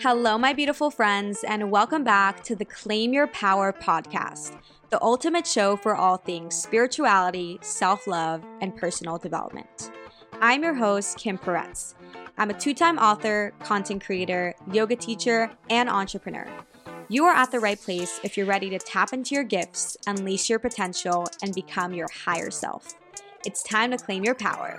Hello, my beautiful friends, and welcome back to the Claim Your Power podcast, the ultimate show for all things spirituality, self love, and personal development. I'm your host, Kim Peretz. I'm a two time author, content creator, yoga teacher, and entrepreneur. You are at the right place if you're ready to tap into your gifts, unleash your potential, and become your higher self. It's time to claim your power.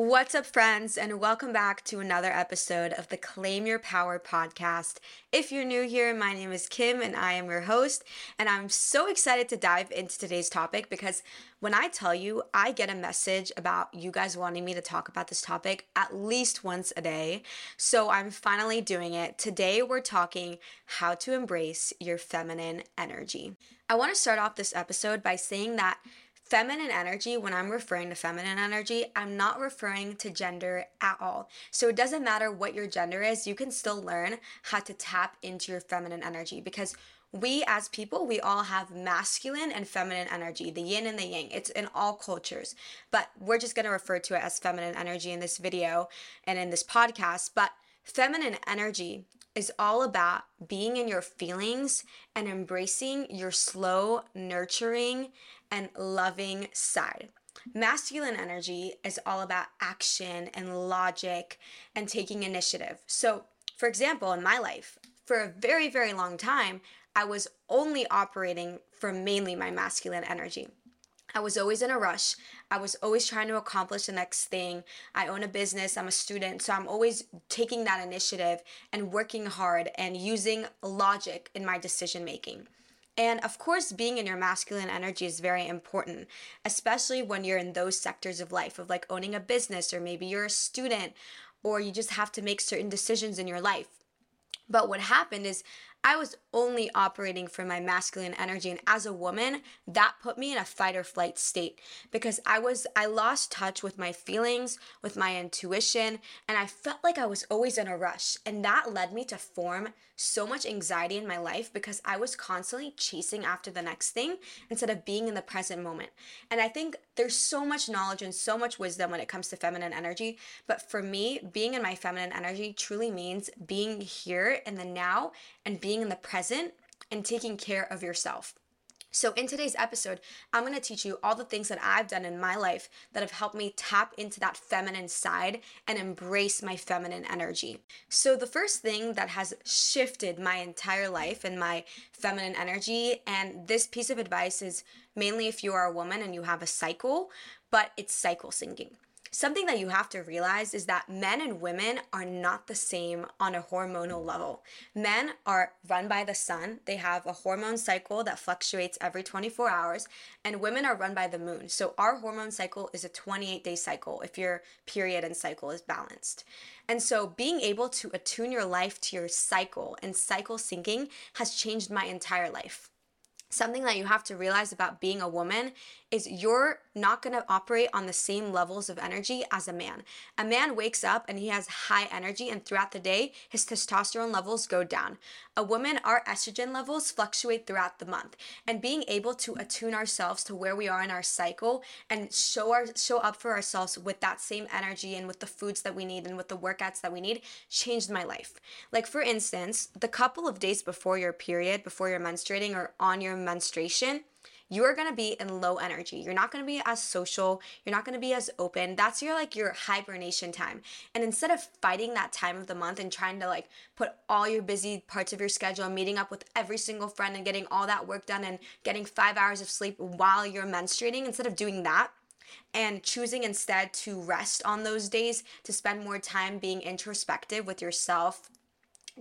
What's up, friends, and welcome back to another episode of the Claim Your Power podcast. If you're new here, my name is Kim and I am your host, and I'm so excited to dive into today's topic because when I tell you, I get a message about you guys wanting me to talk about this topic at least once a day. So I'm finally doing it. Today, we're talking how to embrace your feminine energy. I want to start off this episode by saying that feminine energy, when I'm referring to feminine energy, I'm not referring to gender at all. So it doesn't matter what your gender is, you can still learn how to tap into your feminine energy because we as people, we all have masculine and feminine energy, the yin and the yang. It's in all cultures, but we're just going to refer to it as feminine energy in this video and in this podcast. But feminine energy is all about being in your feelings and embracing your slow, nurturing, and loving side. Masculine energy is all about action and logic and taking initiative. So, for example, in my life, for a very, very long time, I was only operating from mainly my masculine energy. I was always in a rush. I was always trying to accomplish the next thing. I own a business, I'm a student, so I'm always taking that initiative and working hard and using logic in my decision making. And of course, being in your masculine energy is very important, especially when you're in those sectors of life of like owning a business, or maybe you're a student, or you just have to make certain decisions in your life. But what happened is I was only operating from my masculine energy and as a woman, that put me in a fight or flight state because I was I lost touch with my feelings, with my intuition, and I felt like I was always in a rush. And that led me to form so much anxiety in my life because I was constantly chasing after the next thing instead of being in the present moment. And I think there's so much knowledge and so much wisdom when it comes to feminine energy, but for me, being in my feminine energy truly means being here in the now and being in the present and taking care of yourself. So, in today's episode, I'm to teach you all the things that I've done in my life that have helped me tap into that feminine side and embrace my feminine energy. So, the first thing that has shifted my entire life and my feminine energy, and this piece of advice is mainly if you are a woman and you have a cycle, but it's cycle syncing something that you have to realize is that men and women are not the same on a hormonal level. Men are run by the sun, they have a hormone cycle that fluctuates every 24 hours, and women are run by the moon. So our hormone cycle is a 28 day cycle if your period and cycle is balanced. And so being able to attune your life to your cycle and cycle syncing has changed my entire life something that you have to realize about being a woman is you're not going to operate on the same levels of energy as a man. A man wakes up and he has high energy, and throughout the day, his testosterone levels go down. A woman, our estrogen levels fluctuate throughout the month, and being able to attune ourselves to where we are in our cycle and show our show up for ourselves with that same energy and with the foods that we need and with the workouts that we need changed my life. Like for instance, the couple of days before your period, before you're menstruating or on your menstruation, you are going to be in low energy. You're not going to be as social. You're not going to be as open. That's your like your hibernation time. And instead of fighting that time of the month and trying to like put all your busy parts of your schedule, meeting up with every single friend and getting all that work done and getting 5 hours of sleep while you're menstruating, instead of doing that, and choosing instead to rest on those days to spend more time being introspective with yourself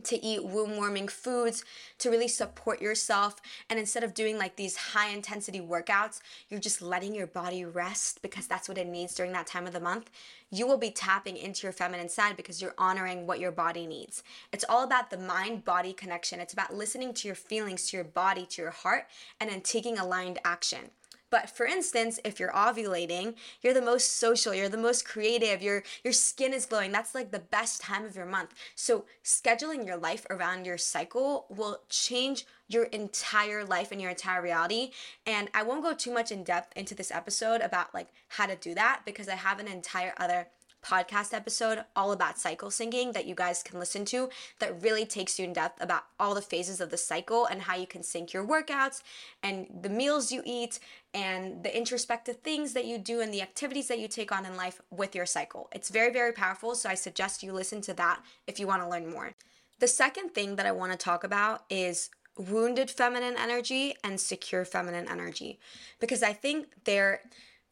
to eat womb warming foods to really support yourself. And instead of doing like these high intensity workouts you're just letting your body rest because that's what it needs during that time of the month. You will be tapping into your feminine side because you're honoring what your body needs. It's all about the mind body connection. It's about listening to your feelings to your body to your heart and then taking aligned action but for instance, if you're ovulating, you're the most social, you're the most creative, your your skin is glowing. That's like the best time of your month. So scheduling your life around your cycle will change your entire life and your entire reality. And I won't go too much in depth into this episode about like how to do that because I have an entire other podcast episode all about cycle syncing that you guys can listen to that really takes you in depth about all the phases of the cycle and how you can sync your workouts and the meals you eat and the introspective things that you do and the activities that you take on in life with your cycle. It's very, very powerful. So I suggest you listen to that if you want to learn more. The second thing that I want to talk about is wounded feminine energy and secure feminine energy because I think they're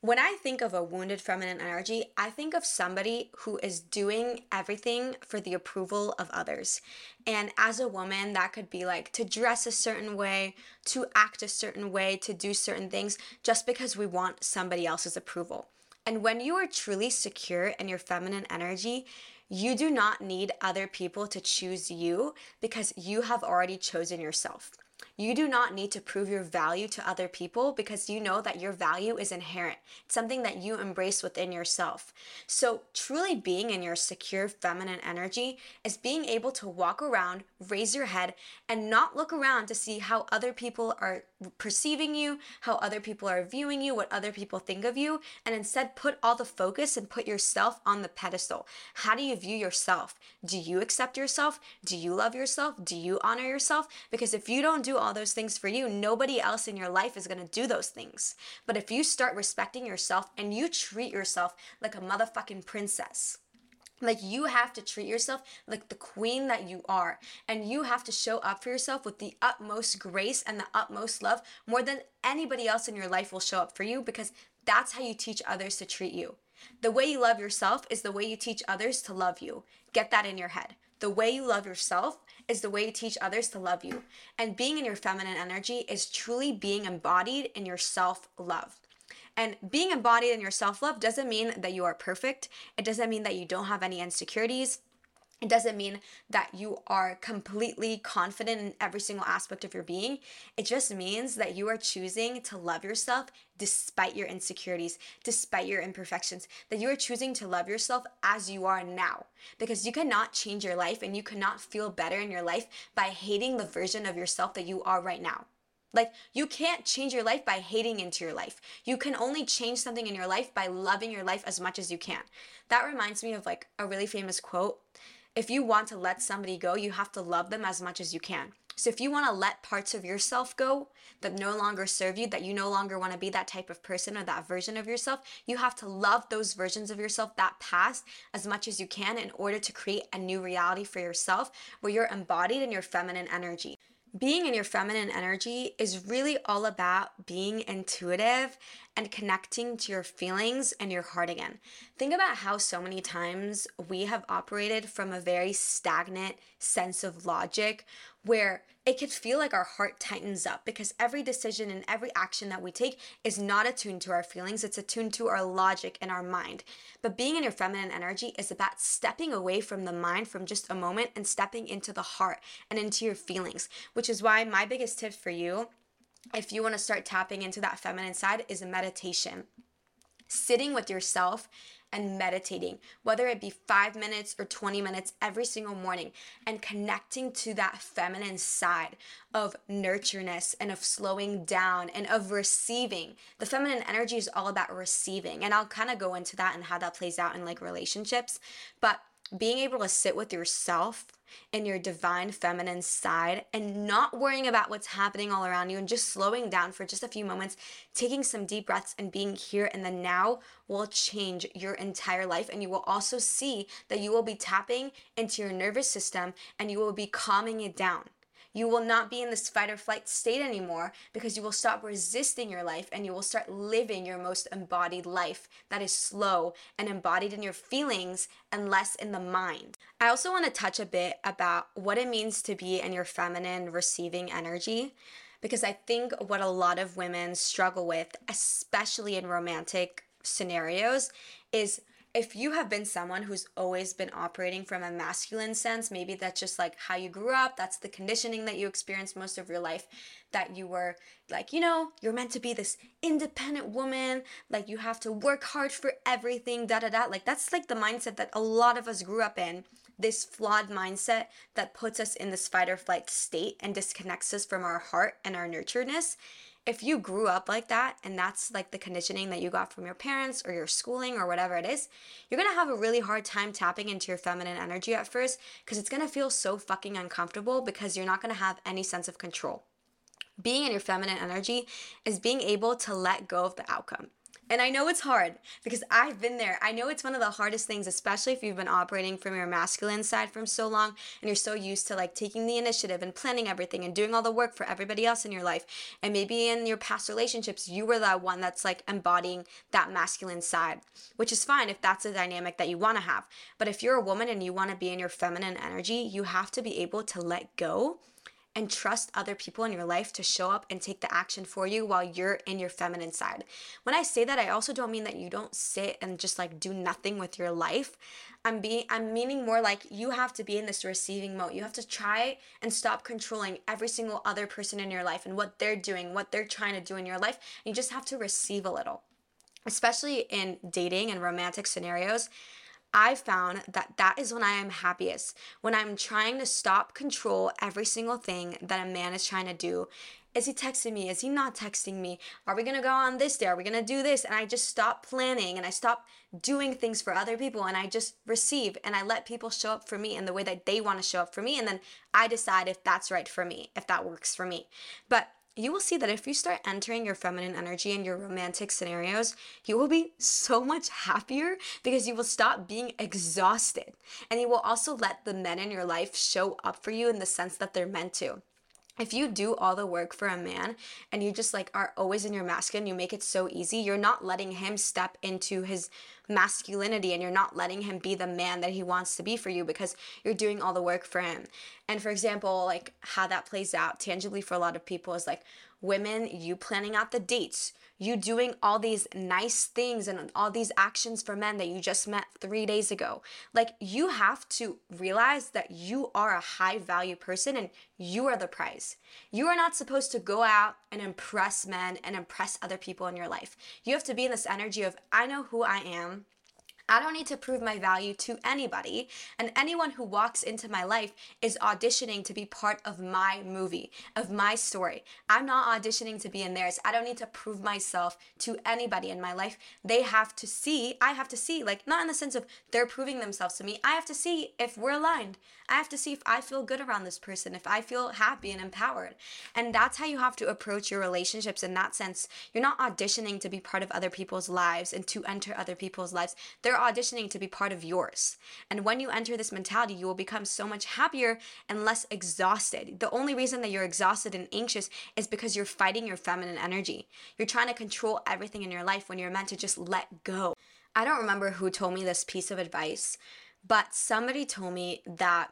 when I think of a wounded feminine energy, I think of somebody who is doing everything for the approval of others. And as a woman, that could be like to dress a certain way, to act a certain way, to do certain things just because we want somebody else's approval. And when you are truly secure in your feminine energy, you do not need other people to choose you because you have already chosen yourself. You do not need to prove your value to other people because you know that your value is inherent. It's something that you embrace within yourself. So, truly being in your secure feminine energy is being able to walk around, raise your head, and not look around to see how other people are perceiving you, how other people are viewing you, what other people think of you, and instead put all the focus and put yourself on the pedestal. How do you view yourself? Do you accept yourself? Do you love yourself? Do you honor yourself? Because if you don't do all those things for you, nobody else in your life is to do those things. But if you start respecting yourself and you treat yourself like a motherfucking princess, like you have to treat yourself like the queen that you are. And you have to show up for yourself with the utmost grace and the utmost love more than anybody else in your life will show up for you because that's how you teach others to treat you. The way you love yourself is the way you teach others to love you. Get that in your head. The way you love yourself is the way you teach others to love you. And being in your feminine energy is truly being embodied in your self love. And being embodied in your self love doesn't mean that you are perfect. It doesn't mean that you don't have any insecurities. It doesn't mean that you are completely confident in every single aspect of your being. It just means that you are choosing to love yourself despite your insecurities, despite your imperfections, that you are choosing to love yourself as you are now. Because you cannot change your life and you cannot feel better in your life by hating the version of yourself that you are right now. Like, you can't change your life by hating into your life. You can only change something in your life by loving your life as much as you can. That reminds me of like a really famous quote if you want to let somebody go, you have to love them as much as you can. So if you want to let parts of yourself go that no longer serve you, that you no longer want to be that type of person or that version of yourself, you have to love those versions of yourself, that past, as much as you can in order to create a new reality for yourself where you're embodied in your feminine energy being in your feminine energy is really all about being intuitive and connecting to your feelings and your heart again. Think about how so many times we have operated from a very stagnant sense of logic where it could feel like our heart tightens up because every decision and every action that we take is not attuned to our feelings, it's attuned to our logic and our mind. But being in your feminine energy is about stepping away from the mind from just a moment and stepping into the heart and into your feelings, which is why my biggest tip for you if you want to start tapping into that feminine side is a meditation sitting with yourself and meditating, whether it be five minutes or 20 minutes every single morning, and connecting to that feminine side of nurtureness and of slowing down and of receiving. The feminine energy is all about receiving. And I'll kind of go into that and how that plays out in like relationships. But being able to sit with yourself in your divine feminine side and not worrying about what's happening all around you and just slowing down for just a few moments, taking some deep breaths and being here in the now will change your entire life. And you will also see that you will be tapping into your nervous system and you will be calming it down. You will not be in this fight or flight state anymore because you will stop resisting your life and you will start living your most embodied life that is slow and embodied in your feelings and less in the mind. I also want to touch a bit about what it means to be in your feminine receiving energy because I think what a lot of women struggle with, especially in romantic scenarios, is if you have been someone who's always been operating from a masculine sense, maybe that's just like how you grew up, that's the conditioning that you experienced most of your life, that you were like, you know, you're meant to be this independent woman, like you have to work hard for everything, da da da. Like that's like the mindset that a lot of us grew up in. This flawed mindset that puts us in this fight or flight state and disconnects us from our heart and our nurturedness if you grew up like that and that's like the conditioning that you got from your parents or your schooling or whatever it is, you're gonna have a really hard time tapping into your feminine energy at first because it's gonna feel so fucking uncomfortable because you're not gonna have any sense of control. Being in your feminine energy is being able to let go of the outcome. And I know it's hard because I've been there. I know it's one of the hardest things, especially if you've been operating from your masculine side from so long and you're so used to like taking the initiative and planning everything and doing all the work for everybody else in your life. And maybe in your past relationships, you were that one that's like embodying that masculine side, which is fine if that's a dynamic that you want to have. But if you're a woman and you want to be in your feminine energy, you have to be able to let go and trust other people in your life to show up and take the action for you while you're in your feminine side. When I say that, I also don't mean that you don't sit and just like do nothing with your life. I'm being I'm meaning more like you have to be in this receiving mode. You have to try and stop controlling every single other person in your life and what they're doing, what they're trying to do in your life. You just have to receive a little. Especially in dating and romantic scenarios, I found that that is when I am happiest, when I'm trying to stop control every single thing that a man is trying to do. Is he texting me? Is he not texting me? Are we gonna go on this day? Are we gonna do this? And I just stop planning and I stop doing things for other people and I just receive and I let people show up for me in the way that they wanna show up for me. And then I decide if that's right for me, if that works for me. But you will see that if you start entering your feminine energy in your romantic scenarios, you will be so much happier because you will stop being exhausted. And you will also let the men in your life show up for you in the sense that they're meant to if you do all the work for a man and you just like are always in your masculine, you make it so easy, you're not letting him step into his masculinity and you're not letting him be the man that he wants to be for you because you're doing all the work for him. And for example, like how that plays out tangibly for a lot of people is like women, you planning out the dates, you doing all these nice things and all these actions for men that you just met three days ago. Like, you have to realize that you are a high value person and you are the prize. You are not supposed to go out and impress men and impress other people in your life. You have to be in this energy of, I know who I am. I don't need to prove my value to anybody, and anyone who walks into my life is auditioning to be part of my movie, of my story. I'm not auditioning to be in theirs. I don't need to prove myself to anybody in my life. They have to see, I have to see, like, not in the sense of they're proving themselves to me. I have to see if we're aligned. I have to see if I feel good around this person, if I feel happy and empowered. And that's how you have to approach your relationships in that sense. You're not auditioning to be part of other people's lives and to enter other people's lives. They're auditioning to be part of yours. And when you enter this mentality, you will become so much happier and less exhausted. The only reason that you're exhausted and anxious is because you're fighting your feminine energy. You're trying to control everything in your life when you're meant to just let go. I don't remember who told me this piece of advice, but somebody told me that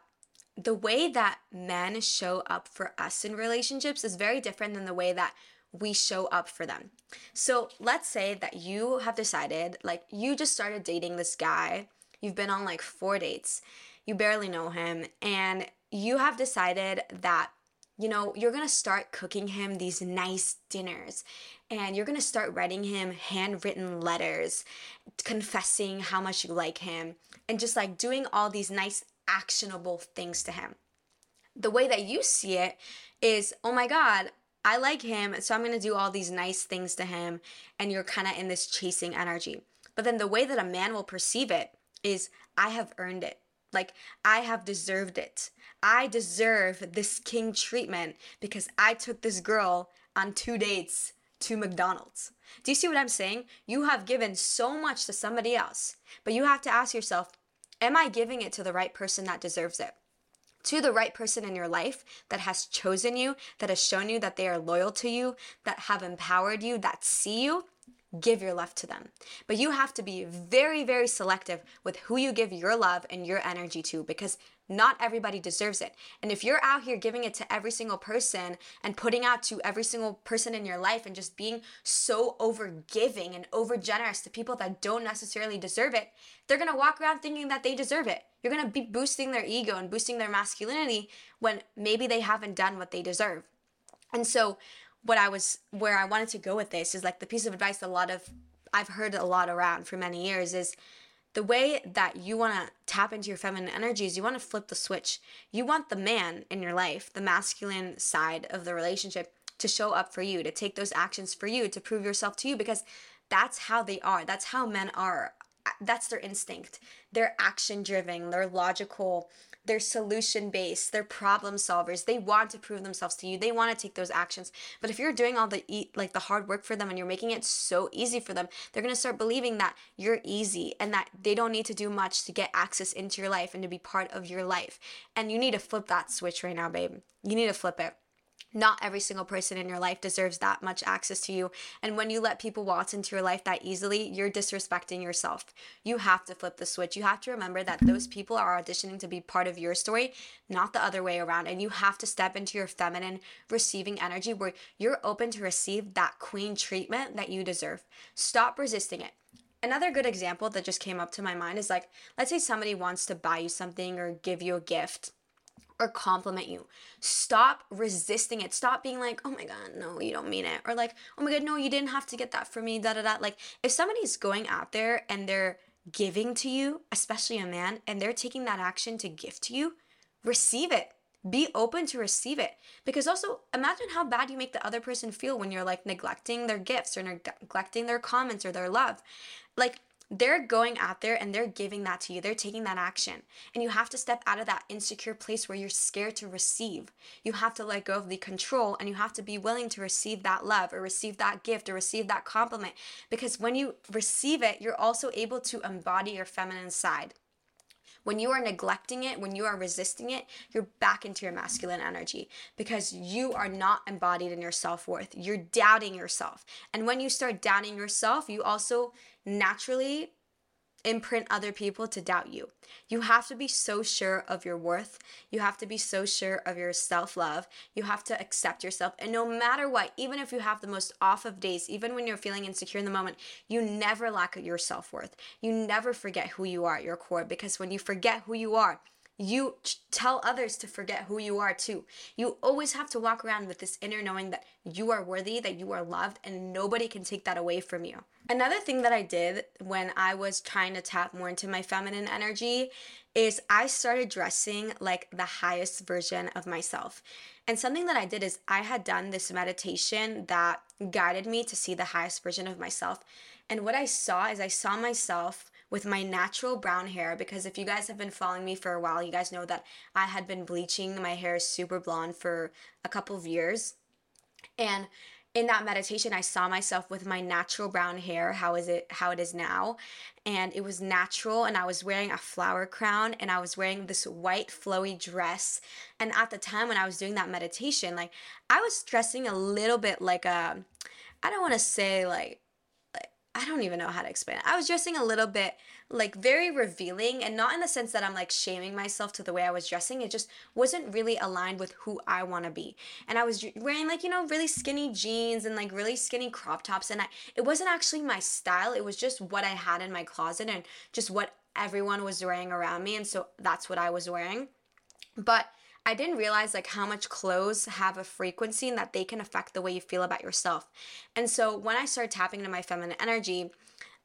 the way that men show up for us in relationships is very different than the way that we show up for them. So let's say that you have decided, like, you just started dating this guy, you've been on like four dates, you barely know him, and you have decided that you know, you're gonna start cooking him these nice dinners and you're gonna start writing him handwritten letters, confessing how much you like him, and just like doing all these nice, actionable things to him. The way that you see it is, oh my God, I like him, so I'm gonna do all these nice things to him, and you're kind of in this chasing energy. But then the way that a man will perceive it is, I have earned it. Like, I have deserved it. I deserve this king treatment because I took this girl on two dates to McDonald's. Do you see what I'm saying? You have given so much to somebody else, but you have to ask yourself, am I giving it to the right person that deserves it? to the right person in your life that has chosen you, that has shown you that they are loyal to you, that have empowered you, that see you, give your love to them. But you have to be very, very selective with who you give your love and your energy to because not everybody deserves it. And if you're out here giving it to every single person and putting out to every single person in your life and just being so over giving and over generous to people that don't necessarily deserve it, they're gonna walk around thinking that they deserve it. You're gonna be boosting their ego and boosting their masculinity when maybe they haven't done what they deserve. And so, what I was, where I wanted to go with this is like the piece of advice a lot of, I've heard a lot around for many years is the way that you want to tap into your feminine energies, you want to flip the switch. You want the man in your life, the masculine side of the relationship, to show up for you, to take those actions for you, to prove yourself to you because that's how they are. That's how men are. That's their instinct. They're action driven, they're logical, they're solution based, they're problem solvers. They want to prove themselves to you. They want to take those actions. But if you're doing all the like the hard work for them and you're making it so easy for them, they're going to start believing that you're easy and that they don't need to do much to get access into your life and to be part of your life. And you need to flip that switch right now, babe. You need to flip it not every single person in your life deserves that much access to you. And when you let people waltz into your life that easily, you're disrespecting yourself. You have to flip the switch. You have to remember that those people are auditioning to be part of your story, not the other way around. And you have to step into your feminine receiving energy where you're open to receive that queen treatment that you deserve. Stop resisting it. Another good example that just came up to my mind is like, let's say somebody wants to buy you something or give you a gift or compliment you. Stop resisting it. Stop being like, oh my God, no, you don't mean it. Or like, oh my God, no, you didn't have to get that for me, da da da. Like, if somebody's going out there and they're giving to you, especially a man, and they're taking that action to give to you, receive it. Be open to receive it. Because also, imagine how bad you make the other person feel when you're like neglecting their gifts or neglecting their comments or their love. Like, they're going out there and they're giving that to you. They're taking that action. And you have to step out of that insecure place where you're scared to receive. You have to let go of the control and you have to be willing to receive that love or receive that gift or receive that compliment. Because when you receive it, you're also able to embody your feminine side. When you are neglecting it, when you are resisting it, you're back into your masculine energy because you are not embodied in your self worth. You're doubting yourself. And when you start doubting yourself, you also naturally imprint other people to doubt you. You have to be so sure of your worth. You have to be so sure of your self love. You have to accept yourself. And no matter what, even if you have the most off of days, even when you're feeling insecure in the moment, you never lack your self worth. You never forget who you are at your core because when you forget who you are, you tell others to forget who you are too. You always have to walk around with this inner knowing that you are worthy, that you are loved, and nobody can take that away from you. Another thing that I did when I was trying to tap more into my feminine energy is I started dressing like the highest version of myself. And something that I did is I had done this meditation that guided me to see the highest version of myself. And what I saw is I saw myself with my natural brown hair because if you guys have been following me for a while, you guys know that I had been bleaching my hair super blonde for a couple of years. And in that meditation I saw myself with my natural brown hair, how is it how it is now, and it was natural and I was wearing a flower crown and I was wearing this white flowy dress. And at the time when I was doing that meditation, like I was dressing a little bit like a I don't want to say like I don't even know how to explain it. I was dressing a little bit like very revealing and not in the sense that I'm like shaming myself to the way I was dressing. It just wasn't really aligned with who I want to be. And I was wearing like, you know, really skinny jeans and like really skinny crop tops and I it wasn't actually my style. It was just what I had in my closet and just what everyone was wearing around me and so that's what I was wearing. But I didn't realize like how much clothes have a frequency and that they can affect the way you feel about yourself. And so when I started tapping into my feminine energy,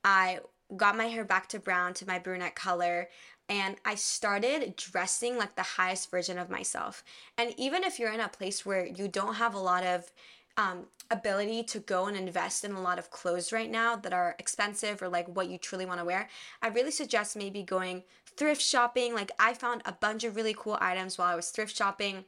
I got my hair back to brown to my brunette color and I started dressing like the highest version of myself. And even if you're in a place where you don't have a lot of um, ability to go and invest in a lot of clothes right now that are expensive or like what you truly want to wear, I really suggest maybe going thrift shopping. Like I found a bunch of really cool items while I was thrift shopping.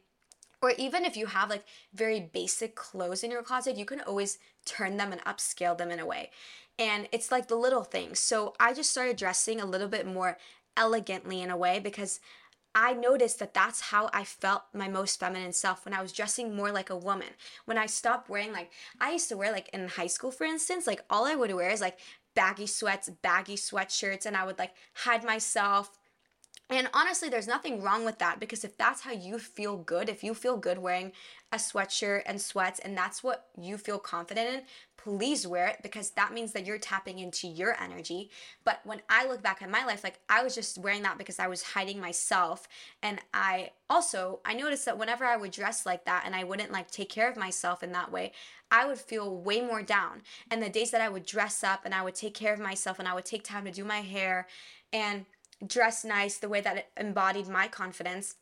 Or even if you have like very basic clothes in your closet, you can always turn them and upscale them in a way. And it's like the little things. So I just started dressing a little bit more elegantly in a way because I noticed that that's how I felt my most feminine self when I was dressing more like a woman. When I stopped wearing like I used to wear like in high school for instance, like all I would wear is like baggy sweats, baggy sweatshirts and I would like hide myself and honestly, there's nothing wrong with that because if that's how you feel good, if you feel good wearing a sweatshirt and sweats and that's what you feel confident in, please wear it because that means that you're tapping into your energy. But when I look back at my life, like I was just wearing that because I was hiding myself. And I also, I noticed that whenever I would dress like that and I wouldn't like take care of myself in that way, I would feel way more down. And the days that I would dress up and I would take care of myself and I would take time to do my hair and dress nice the way that it embodied my confidence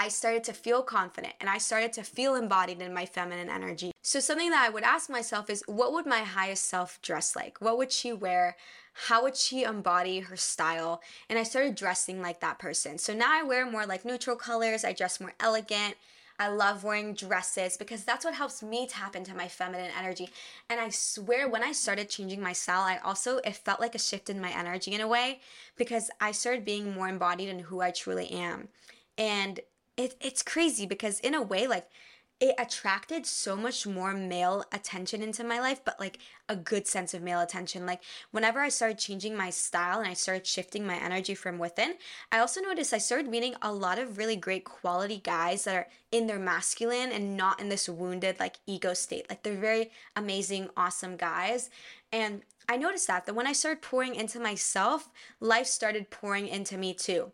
I started to feel confident and I started to feel embodied in my feminine energy. So, something that I would ask myself is what would my highest self dress like? What would she wear? How would she embody her style? And I started dressing like that person. So now I wear more like neutral colors, I dress more elegant. I love wearing dresses because that's what helps me tap into my feminine energy. And I swear when I started changing my style, I also it felt like a shift in my energy in a way because I started being more embodied in who I truly am. And it, it's crazy because in a way like it attracted so much more male attention into my life, but like a good sense of male attention. Like whenever I started changing my style and I started shifting my energy from within, I also noticed I started meeting a lot of really great quality guys that are in their masculine and not in this wounded like ego state. Like they're very amazing, awesome guys. And I noticed that that when I started pouring into myself, life started pouring into me too.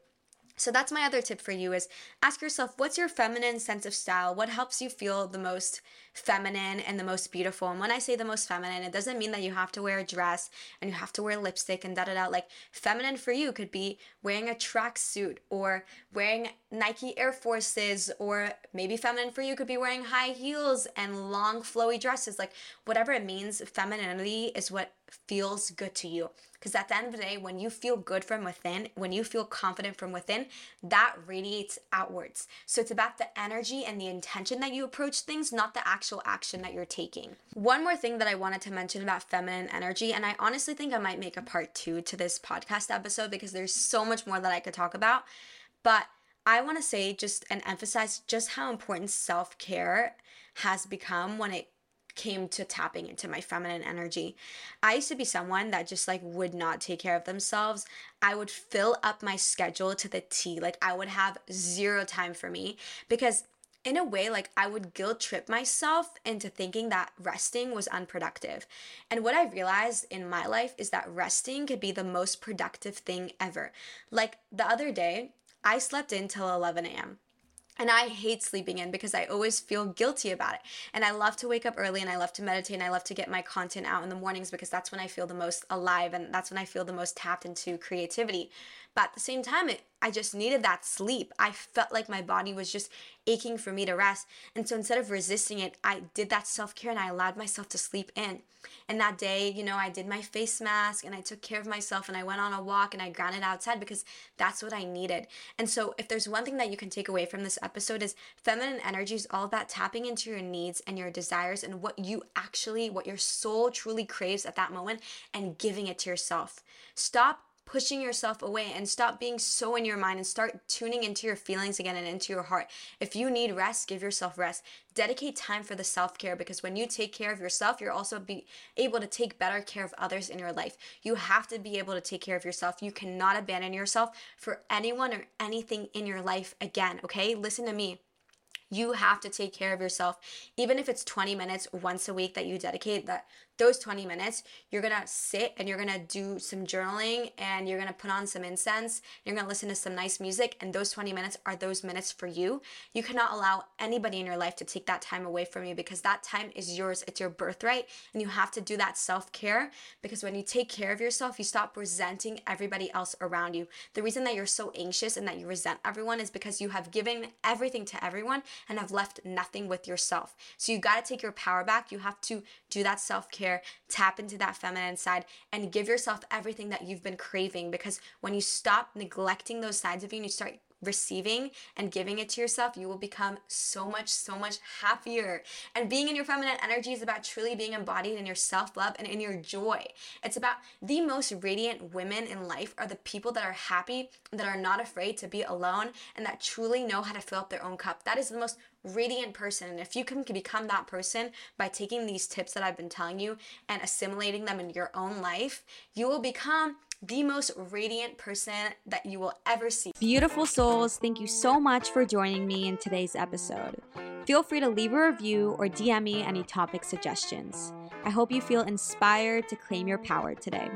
So that's my other tip for you is ask yourself what's your feminine sense of style? What helps you feel the most feminine and the most beautiful? And when I say the most feminine, it doesn't mean that you have to wear a dress and you have to wear lipstick and da da da. Like feminine for you could be wearing a tracksuit or wearing Nike Air Forces or maybe feminine for you could be wearing high heels and long flowy dresses. Like whatever it means, femininity is what feels good to you. Because at the end of the day, when you feel good from within, when you feel confident from within, that radiates outwards. So it's about the energy and the intention that you approach things, not the actual action that you're taking. One more thing that I wanted to mention about feminine energy, and I honestly think I might make a part two to this podcast episode because there's so much more that I could talk about. But I want to say just and emphasize just how important self care has become when it came to tapping into my feminine energy. I used to be someone that just like would not take care of themselves. I would fill up my schedule to the T. Like I would have zero time for me because in a way, like I would guilt trip myself into thinking that resting was unproductive. And what I realized in my life is that resting could be the most productive thing ever. Like the other day, I slept in till 11 a.m. And I hate sleeping in because I always feel guilty about it. And I love to wake up early and I love to meditate and I love to get my content out in the mornings because that's when I feel the most alive and that's when I feel the most tapped into creativity. But at the same time, it, I just needed that sleep. I felt like my body was just aching for me to rest. And so instead of resisting it, I did that self care and I allowed myself to sleep in. And that day, you know, I did my face mask and I took care of myself and I went on a walk and I grounded outside because that's what I needed. And so if there's one thing that you can take away from this episode is feminine energy is all about tapping into your needs and your desires and what you actually, what your soul truly craves at that moment and giving it to yourself. Stop pushing yourself away and stop being so in your mind and start tuning into your feelings again and into your heart. If you need rest, give yourself rest. Dedicate time for the self-care because when you take care of yourself, you're also be able to take better care of others in your life. You have to be able to take care of yourself. You cannot abandon yourself for anyone or anything in your life again, okay? Listen to me. You have to take care of yourself. Even if it's 20 minutes once a week that you dedicate that those 20 minutes, you're gonna sit and you're gonna do some journaling and you're gonna put on some incense, you're gonna listen to some nice music, and those 20 minutes are those minutes for you. You cannot allow anybody in your life to take that time away from you because that time is yours, it's your birthright, and you have to do that self care because when you take care of yourself, you stop resenting everybody else around you. The reason that you're so anxious and that you resent everyone is because you have given everything to everyone and have left nothing with yourself. So you gotta take your power back. You have to do that self care care, tap into that feminine side, and give yourself everything that you've been craving. Because when you stop neglecting those sides of you and you start receiving and giving it to yourself, you will become so much, so much happier. And being in your feminine energy is about truly being embodied in your self love and in your joy. It's about the most radiant women in life are the people that are happy, that are not afraid to be alone, and that truly know how to fill up their own cup. That is the most radiant person. And if you can become that person by taking these tips that I've been telling you and assimilating them in your own life, you will become the most radiant person that you will ever see. Beautiful souls, thank you so much for joining me in today's episode. Feel free to leave a review or DM me any topic suggestions. I hope you feel inspired to claim your power today.